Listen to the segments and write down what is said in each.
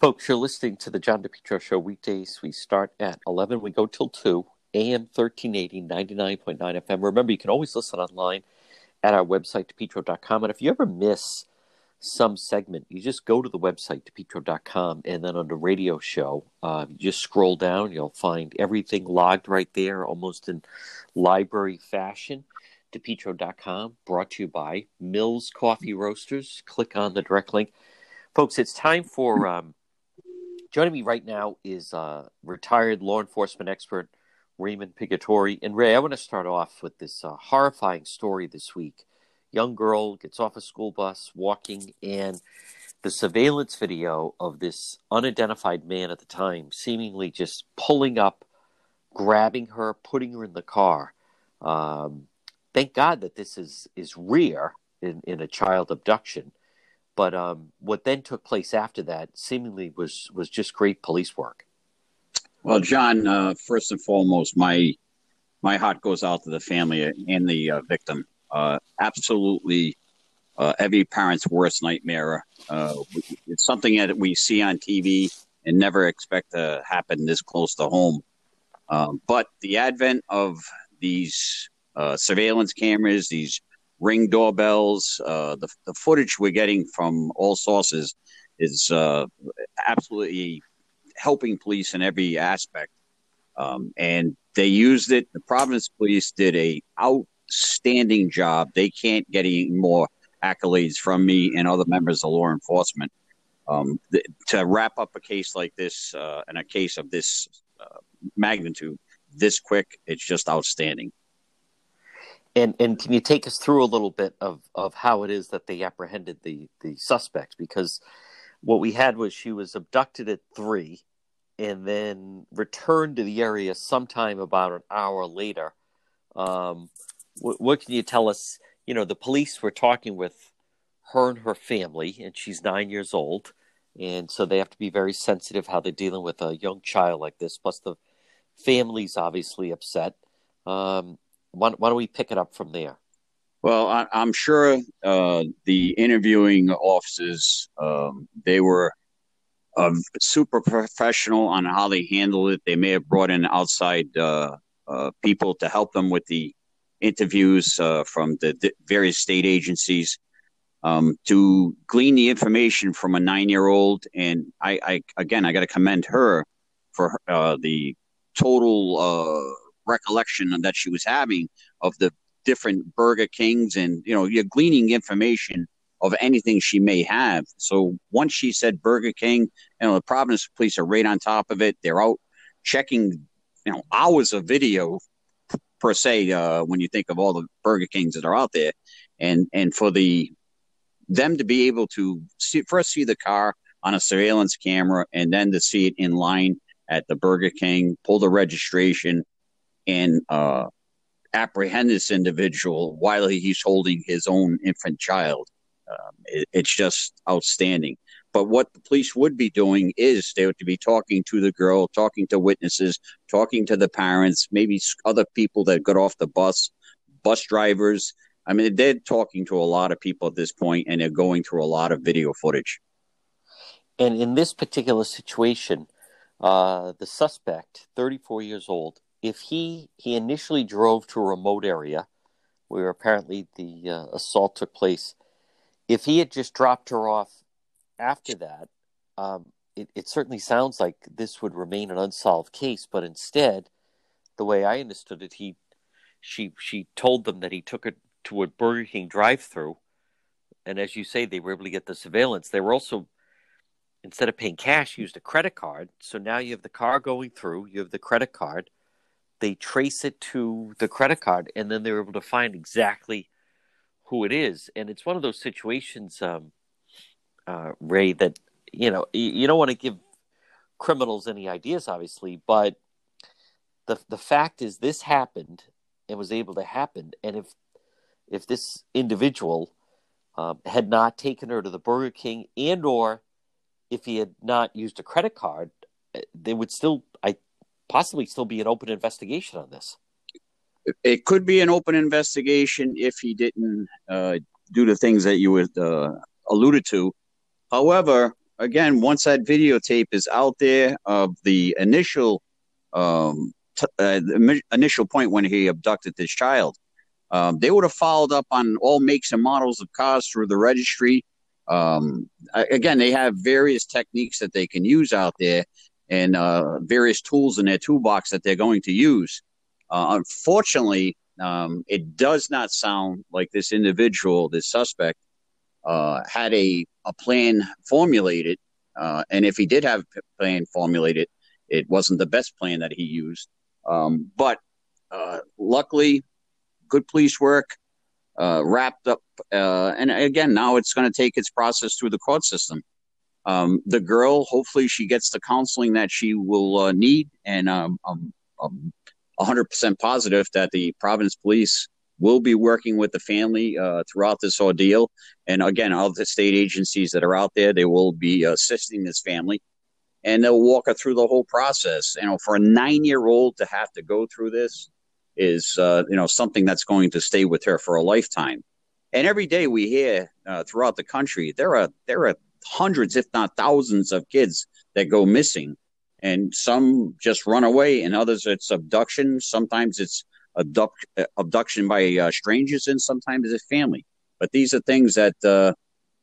Folks, you're listening to the John DePetro Show weekdays. We start at 11, we go till 2, AM 1380, 99.9 FM. Remember, you can always listen online at our website, depetro.com. And if you ever miss some segment, you just go to the website, depetro.com, and then under radio show, uh, you just scroll down, you'll find everything logged right there, almost in library fashion. DePetro.com, brought to you by Mills Coffee Roasters. Click on the direct link. Folks, it's time for um, joining me right now is uh, retired law enforcement expert Raymond Pigatori. And Ray, I want to start off with this uh, horrifying story this week. Young girl gets off a school bus walking, and the surveillance video of this unidentified man at the time seemingly just pulling up, grabbing her, putting her in the car. Um, thank God that this is is rare in, in a child abduction. But um, what then took place after that seemingly was was just great police work. Well, John, uh, first and foremost, my my heart goes out to the family and the uh, victim. Uh, absolutely, uh, every parent's worst nightmare. Uh, it's something that we see on TV and never expect to happen this close to home. Um, but the advent of these uh, surveillance cameras, these ring doorbells. Uh, the, the footage we're getting from all sources is uh, absolutely helping police in every aspect. Um, and they used it. The Providence Police did a outstanding job. They can't get any more accolades from me and other members of law enforcement. Um, th- to wrap up a case like this uh, and a case of this uh, magnitude this quick, it's just outstanding. And and can you take us through a little bit of, of how it is that they apprehended the, the suspect? Because what we had was she was abducted at three and then returned to the area sometime about an hour later. Um, what, what can you tell us? You know, the police were talking with her and her family, and she's nine years old. And so they have to be very sensitive how they're dealing with a young child like this. Plus, the family's obviously upset. Um, why, why don't we pick it up from there? Well, I, am sure uh, the interviewing officers um, they were uh, super professional on how they handled it. They may have brought in outside uh, uh people to help them with the interviews uh, from the, various state agencies um, to glean the information from a nine-year-old. And I, I again, I got to commend her for uh, the total recollection that she was having of the different Burger Kings and, you know, you're gleaning information of anything she may have. So once she said Burger King, you know, the Providence police are right on top of it. They're out checking, you know, hours of video per se, uh, when you think of all the Burger Kings that are out there. And, and for the, them to be able to see, first see the car on a surveillance camera and then to see it in line at the Burger King, pull the registration, and uh, apprehend this individual while he's holding his own infant child. Um, it, it's just outstanding. But what the police would be doing is they would be talking to the girl, talking to witnesses, talking to the parents, maybe other people that got off the bus, bus drivers. I mean, they're talking to a lot of people at this point, and they're going through a lot of video footage. And in this particular situation, uh, the suspect, 34 years old, if he he initially drove to a remote area where apparently the uh, assault took place, if he had just dropped her off after that, um, it, it certainly sounds like this would remain an unsolved case. But instead, the way I understood it, he she she told them that he took her to a Burger King drive-through, and as you say, they were able to get the surveillance. They were also instead of paying cash, used a credit card. So now you have the car going through, you have the credit card they trace it to the credit card and then they're able to find exactly who it is. And it's one of those situations um, uh, ray that you know you, you don't want to give criminals any ideas obviously but the the fact is this happened and was able to happen and if if this individual um, had not taken her to the burger king and or if he had not used a credit card uh, they would still i possibly still be an open investigation on this. It could be an open investigation if he didn't uh, do the things that you uh, alluded to. However, again, once that videotape is out there of the initial um, t- uh, the initial point when he abducted this child, um, they would have followed up on all makes and models of cars through the registry. Um, again, they have various techniques that they can use out there and uh, various tools in their toolbox that they're going to use. Uh, unfortunately, um, it does not sound like this individual, this suspect, uh, had a, a plan formulated. Uh, and if he did have a plan formulated, it wasn't the best plan that he used. Um, but uh, luckily, good police work, uh, wrapped up. And again, now it's going to take its process through the court system. Um, the girl, hopefully, she gets the counseling that she will uh, need. And um, I'm, I'm 100% positive that the Providence Police will be working with the family uh, throughout this ordeal. And again, all the state agencies that are out there, they will be assisting this family and they'll walk her through the whole process. You know, for a nine year old to have to go through this is, uh, you know, something that's going to stay with her for a lifetime. And every day we hear uh, throughout the country, there are there are hundreds, if not thousands, of kids that go missing, and some just run away, and others it's abduction. Sometimes it's abduct, abduction by uh, strangers, and sometimes it's family. But these are things that uh,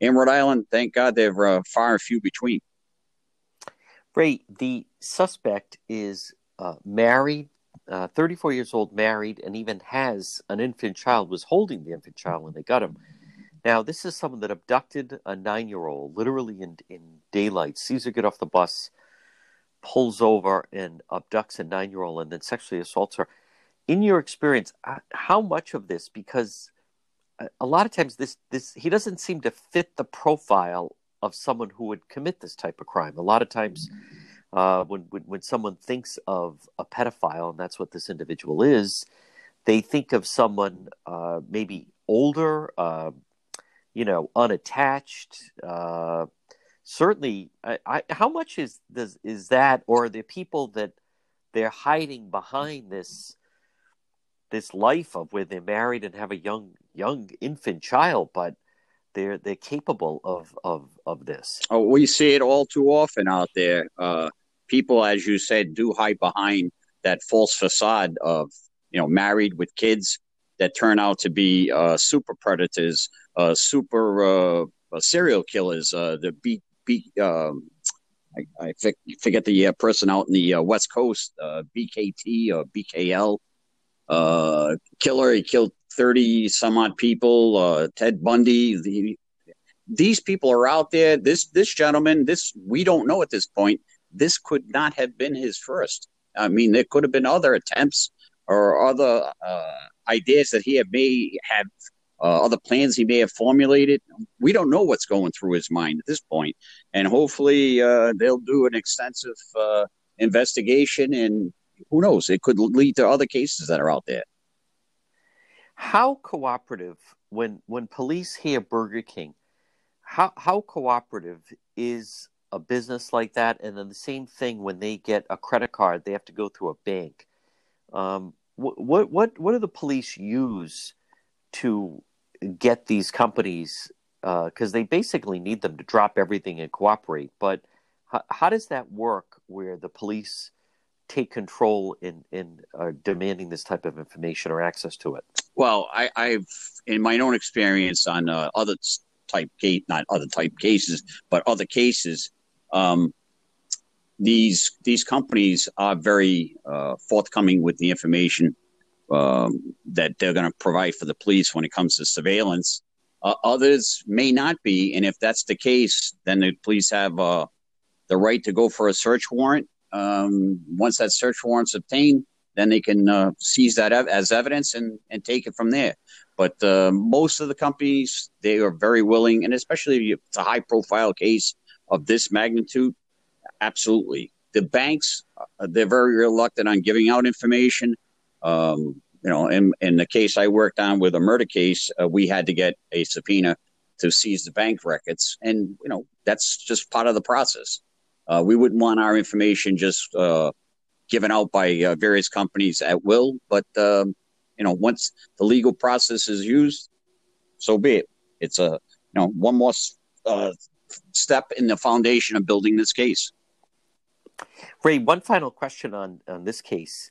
in Rhode Island, thank God, they're uh, far and few between. Ray, the suspect is uh, married, uh, 34 years old, married, and even has an infant child, was holding the infant child when they got him. Now, this is someone that abducted a nine year old, literally in, in daylight, sees her get off the bus, pulls over, and abducts a nine year old and then sexually assaults her. In your experience, uh, how much of this, because a lot of times this, this he doesn't seem to fit the profile of someone who would commit this type of crime. A lot of times, uh, when, when, when someone thinks of a pedophile, and that's what this individual is, they think of someone uh, maybe older, uh, you know, unattached. Uh, certainly, I, I, how much is this, is that, or the people that they're hiding behind this this life of where they're married and have a young young infant child, but they're they're capable of of of this. Oh, we see it all too often out there. Uh, people, as you said, do hide behind that false facade of you know married with kids that turn out to be uh, super predators, uh, super uh, uh, serial killers. Uh, the B, B um, I, I, forget the person out in the West Coast, BKT or BKL killer. He killed 30 some odd people, uh, Ted Bundy. The, these people are out there. This, this gentleman, this, we don't know at this point. This could not have been his first. I mean, there could have been other attempts or other uh, ideas that he may have, uh, other plans he may have formulated. We don't know what's going through his mind at this point. And hopefully uh, they'll do an extensive uh, investigation and who knows, it could lead to other cases that are out there. How cooperative when when police hear Burger King? How how cooperative is a business like that? And then the same thing when they get a credit card, they have to go through a bank. Um, what what what what do the police use to get these companies? Because uh, they basically need them to drop everything and cooperate. But how, how does that work? Where the police take control in in uh, demanding this type of information or access to it? Well, I, have in my own experience on uh, other type case, not other type cases, but other cases, um, these these companies are very uh, forthcoming with the information um, that they're going to provide for the police when it comes to surveillance. Uh, others may not be, and if that's the case, then the police have uh, the right to go for a search warrant um, once that search warrant's obtained, then they can uh, seize that ev- as evidence and, and take it from there. But uh, most of the companies, they are very willing, and especially if it's a high profile case of this magnitude, absolutely. The banks, uh, they're very reluctant on giving out information. Um, you know, in, in the case I worked on with a murder case, uh, we had to get a subpoena to seize the bank records. And, you know, that's just part of the process. Uh, we wouldn't want our information just uh, given out by uh, various companies at will. But um, you know, once the legal process is used, so be it. It's a you know one more uh, step in the foundation of building this case. Ray, one final question on on this case,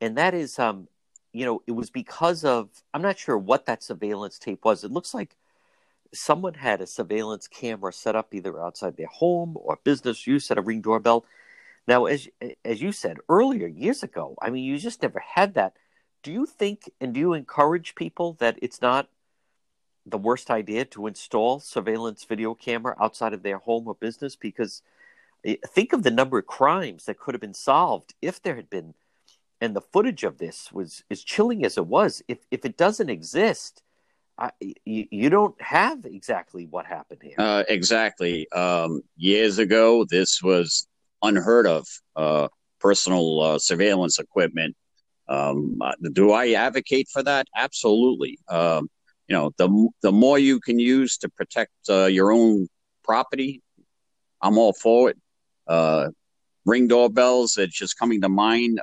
and that is, um, you know, it was because of I'm not sure what that surveillance tape was. It looks like someone had a surveillance camera set up either outside their home or business use at a ring doorbell. Now, as as you said earlier, years ago, I mean, you just never had that. Do you think and do you encourage people that it's not the worst idea to install surveillance video camera outside of their home or business? Because think of the number of crimes that could have been solved if there had been, and the footage of this was as chilling as it was. If if it doesn't exist, I, you, you, don't have exactly what happened here. Uh, exactly. Um, years ago, this was unheard of. Uh, personal uh, surveillance equipment. Um, uh, do I advocate for that? Absolutely. Um, you know, the the more you can use to protect uh, your own property, I'm all for it. Uh, ring doorbells, it's just coming to mind.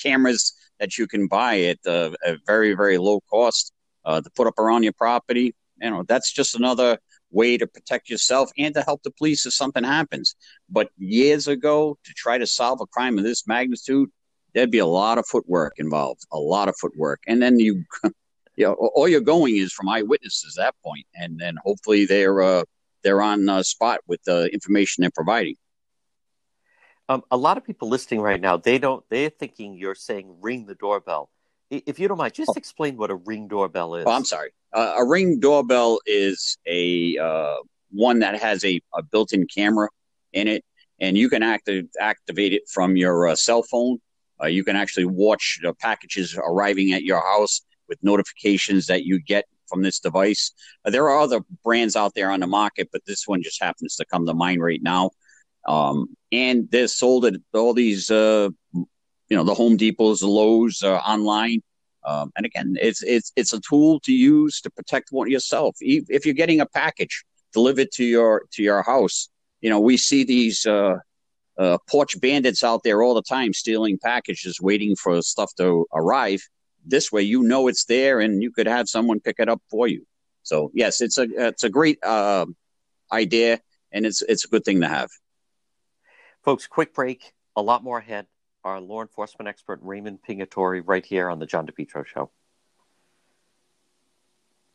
cameras that you can buy at a very very low cost uh, to put up around your property. You know, that's just another way to protect yourself and to help the police if something happens. But years ago, to try to solve a crime of this magnitude, there'd be a lot of footwork involved, a lot of footwork. And then you, you know, all you're going is from eyewitnesses at that point, and then hopefully they're uh, they're on uh, spot with the information they're providing. Um, a lot of people listening right now, they don't. They're thinking you're saying ring the doorbell. If you don't mind, just oh. explain what a ring doorbell is. Oh, I'm sorry. Uh, a ring doorbell is a uh, one that has a, a, built-in camera in it, and you can active, activate it from your uh, cell phone. Uh, you can actually watch the packages arriving at your house with notifications that you get from this device. Uh, there are other brands out there on the market, but this one just happens to come to mind right now. Um, and they're sold at all these uh, you know the Home Depots, Lowe's uh, online. Um, and again, it's it's it's a tool to use to protect one yourself. If you're getting a package delivered to your to your house, you know we see these uh, uh, porch bandits out there all the time stealing packages, waiting for stuff to arrive. This way, you know it's there, and you could have someone pick it up for you. So yes, it's a it's a great uh, idea, and it's it's a good thing to have. Folks, quick break. A lot more ahead our law enforcement expert Raymond Pingatore right here on the John DePetro Show.